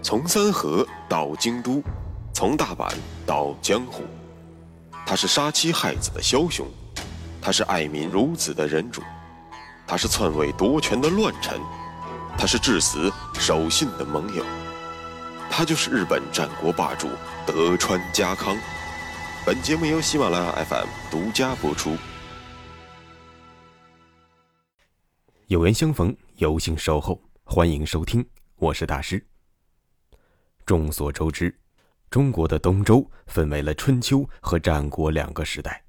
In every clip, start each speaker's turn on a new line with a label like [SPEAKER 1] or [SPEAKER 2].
[SPEAKER 1] 从三河到京都，从大阪到江湖，他是杀妻害子的枭雄，他是爱民如子的仁主，他是篡位夺权的乱臣，他是至死守信的盟友，他就是日本战国霸主德川家康。本节目由喜马拉雅 FM 独家播出。
[SPEAKER 2] 有缘相逢，有幸守候，欢迎收听，我是大师。众所周知，中国的东周分为了春秋和战国两个时代，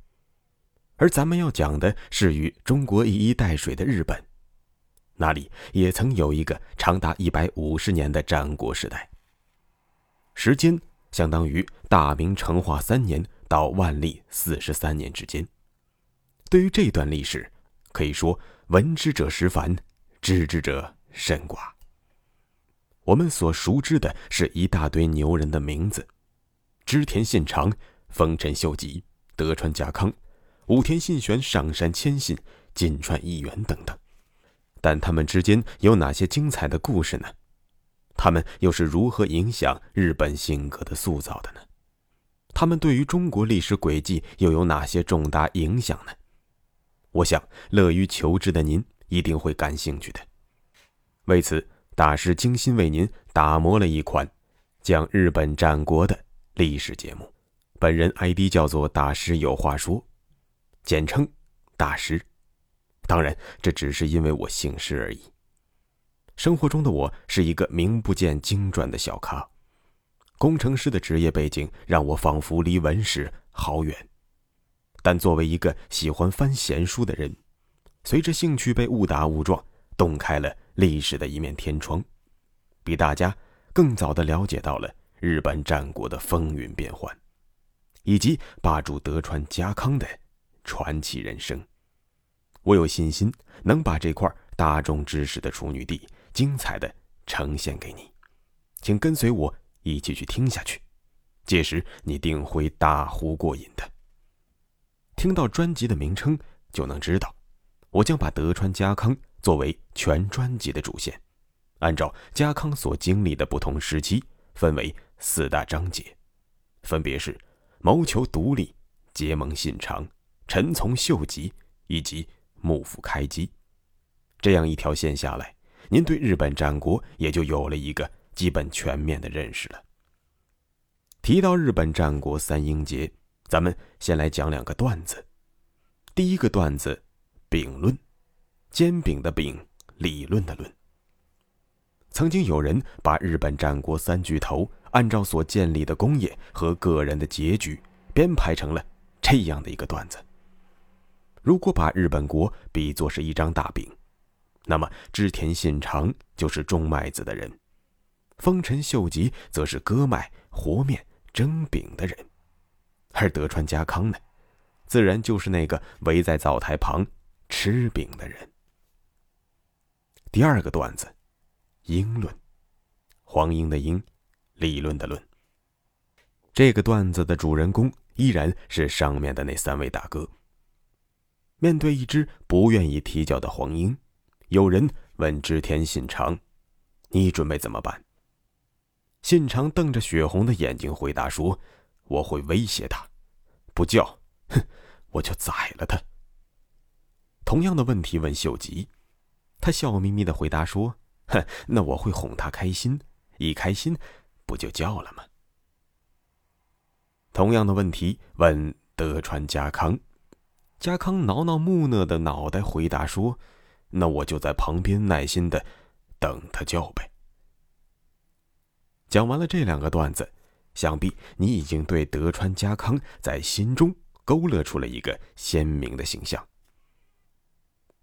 [SPEAKER 2] 而咱们要讲的是与中国一衣带水的日本，那里也曾有一个长达一百五十年的战国时代，时间相当于大明成化三年到万历四十三年之间。对于这段历史，可以说闻之者十烦，知之者甚寡。我们所熟知的是一大堆牛人的名字：织田信长、丰臣秀吉、德川家康、武田信玄、上杉谦信、金川义元等等。但他们之间有哪些精彩的故事呢？他们又是如何影响日本性格的塑造的呢？他们对于中国历史轨迹又有哪些重大影响呢？我想，乐于求知的您一定会感兴趣的。为此。大师精心为您打磨了一款讲日本战国的历史节目，本人 ID 叫做大师有话说，简称大师。当然，这只是因为我姓施而已。生活中的我是一个名不见经传的小咖，工程师的职业背景让我仿佛离文史好远。但作为一个喜欢翻闲书的人，随着兴趣被误打误撞洞开了。历史的一面天窗，比大家更早的了解到了日本战国的风云变幻，以及霸主德川家康的传奇人生。我有信心能把这块大众知识的处女地精彩的呈现给你，请跟随我一起去听下去，届时你定会大呼过瘾的。听到专辑的名称就能知道，我将把德川家康。作为全专辑的主线，按照家康所经历的不同时期，分为四大章节，分别是谋求独立、结盟信长、臣从秀吉以及幕府开基。这样一条线下来，您对日本战国也就有了一个基本全面的认识了。提到日本战国三英杰，咱们先来讲两个段子。第一个段子，丙论。煎饼的饼，理论的论。曾经有人把日本战国三巨头按照所建立的功业和个人的结局编排成了这样的一个段子：如果把日本国比作是一张大饼，那么织田信长就是种麦子的人，丰臣秀吉则是割麦、和面、蒸饼的人，而德川家康呢，自然就是那个围在灶台旁吃饼的人。第二个段子，鹰论，黄鹰的鹰，理论的论。这个段子的主人公依然是上面的那三位大哥。面对一只不愿意啼叫的黄鹰，有人问织田信长：“你准备怎么办？”信长瞪着血红的眼睛回答说：“我会威胁他，不叫，哼，我就宰了他。”同样的问题问秀吉。他笑眯眯的回答说：“哼，那我会哄他开心，一开心，不就叫了吗？”同样的问题问德川家康，家康挠挠木讷的脑袋回答说：“那我就在旁边耐心的等他叫呗。”讲完了这两个段子，想必你已经对德川家康在心中勾勒出了一个鲜明的形象。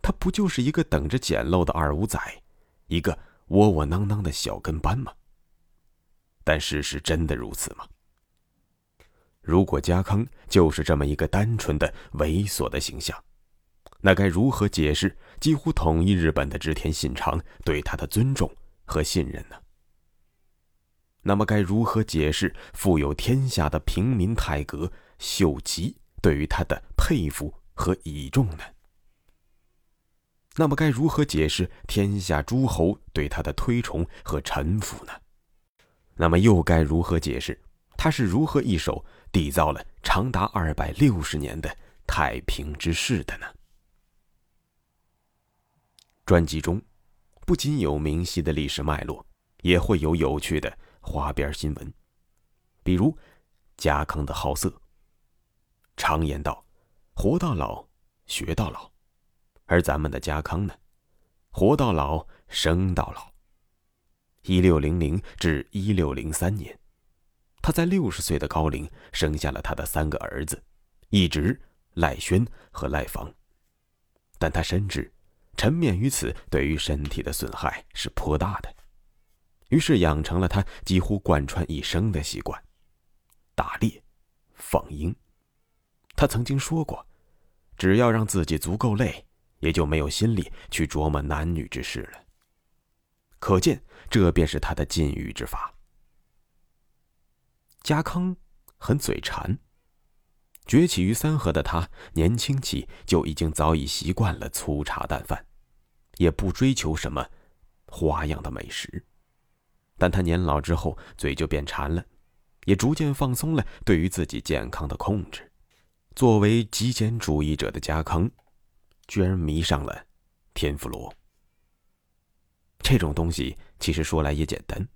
[SPEAKER 2] 他不就是一个等着捡漏的二五仔，一个窝窝囊囊的小跟班吗？但事实真的如此吗？如果家康就是这么一个单纯的猥琐的形象，那该如何解释几乎统一日本的织田信长对他的尊重和信任呢？那么该如何解释富有天下的平民太阁秀吉对于他的佩服和倚重呢？那么该如何解释天下诸侯对他的推崇和臣服呢？那么又该如何解释他是如何一手缔造了长达二百六十年的太平之势的呢？专辑中不仅有明晰的历史脉络，也会有有趣的花边新闻，比如家康的好色。常言道：“活到老，学到老。”而咱们的家康呢，活到老，生到老。一六零零至一六零三年，他在六十岁的高龄生下了他的三个儿子，一直赖宣和赖房。但他深知，沉湎于此对于身体的损害是颇大的，于是养成了他几乎贯穿一生的习惯：打猎、放鹰。他曾经说过，只要让自己足够累，也就没有心力去琢磨男女之事了。可见，这便是他的禁欲之法。家康很嘴馋。崛起于三河的他，年轻起就已经早已习惯了粗茶淡饭，也不追求什么花样的美食。但他年老之后，嘴就变馋了，也逐渐放松了对于自己健康的控制。作为极简主义者的家康，居然迷上了天妇罗。这种东西其实说来也简单，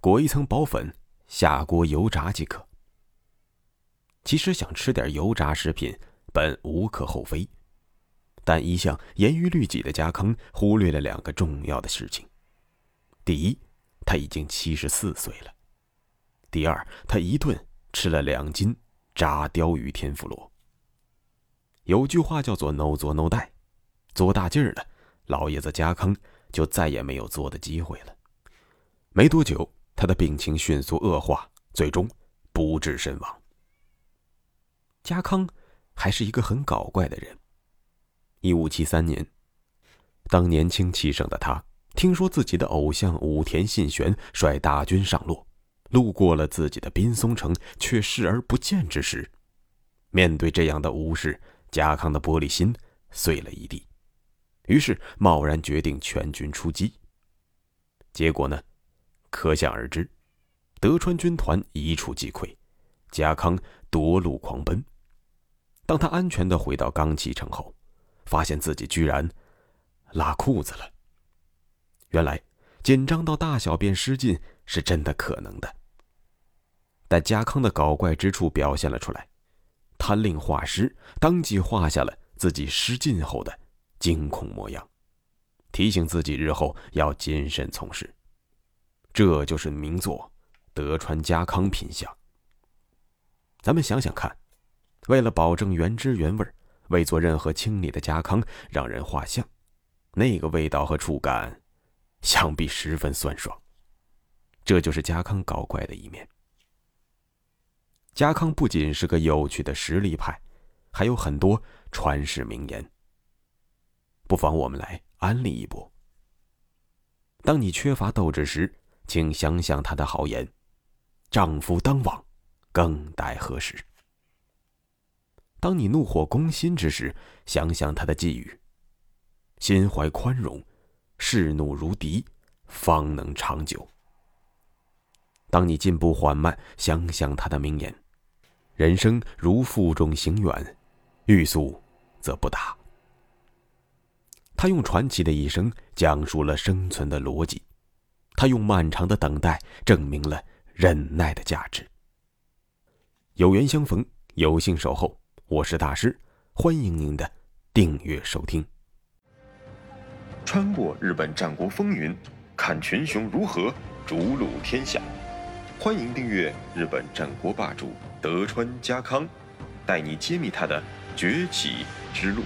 [SPEAKER 2] 裹一层薄粉，下锅油炸即可。其实想吃点油炸食品本无可厚非，但一向严于律己的家康忽略了两个重要的事情：第一，他已经七十四岁了；第二，他一顿吃了两斤炸鲷鱼天妇罗。有句话叫做 “no 做 no 带”，做大劲儿了，老爷子家康。就再也没有做的机会了。没多久，他的病情迅速恶化，最终不治身亡。家康还是一个很搞怪的人。一五七三年，当年轻气盛的他听说自己的偶像武田信玄率大军上洛，路过了自己的滨松城，却视而不见之时，面对这样的无视，家康的玻璃心碎了一地。于是贸然决定全军出击。结果呢，可想而知，德川军团一触即溃，家康夺路狂奔。当他安全的回到冈崎城后，发现自己居然拉裤子了。原来紧张到大小便失禁是真的可能的。但家康的搞怪之处表现了出来，他令画师当即画下了自己失禁后的。惊恐模样，提醒自己日后要谨慎从事。这就是名作《德川家康品相》。咱们想想看，为了保证原汁原味，未做任何清理的家康让人画像，那个味道和触感，想必十分酸爽。这就是家康搞怪的一面。家康不仅是个有趣的实力派，还有很多传世名言。不妨我们来安利一波。当你缺乏斗志时，请想想他的豪言：“丈夫当往，更待何时？”当你怒火攻心之时，想想他的寄语：“心怀宽容，视怒如敌，方能长久。”当你进步缓慢，想想他的名言：“人生如负重行远，欲速则不达。”他用传奇的一生讲述了生存的逻辑，他用漫长的等待证明了忍耐的价值。有缘相逢，有幸守候，我是大师，欢迎您的订阅收听。
[SPEAKER 1] 穿过日本战国风云，看群雄如何逐鹿天下。欢迎订阅日本战国霸主德川家康，带你揭秘他的崛起之路。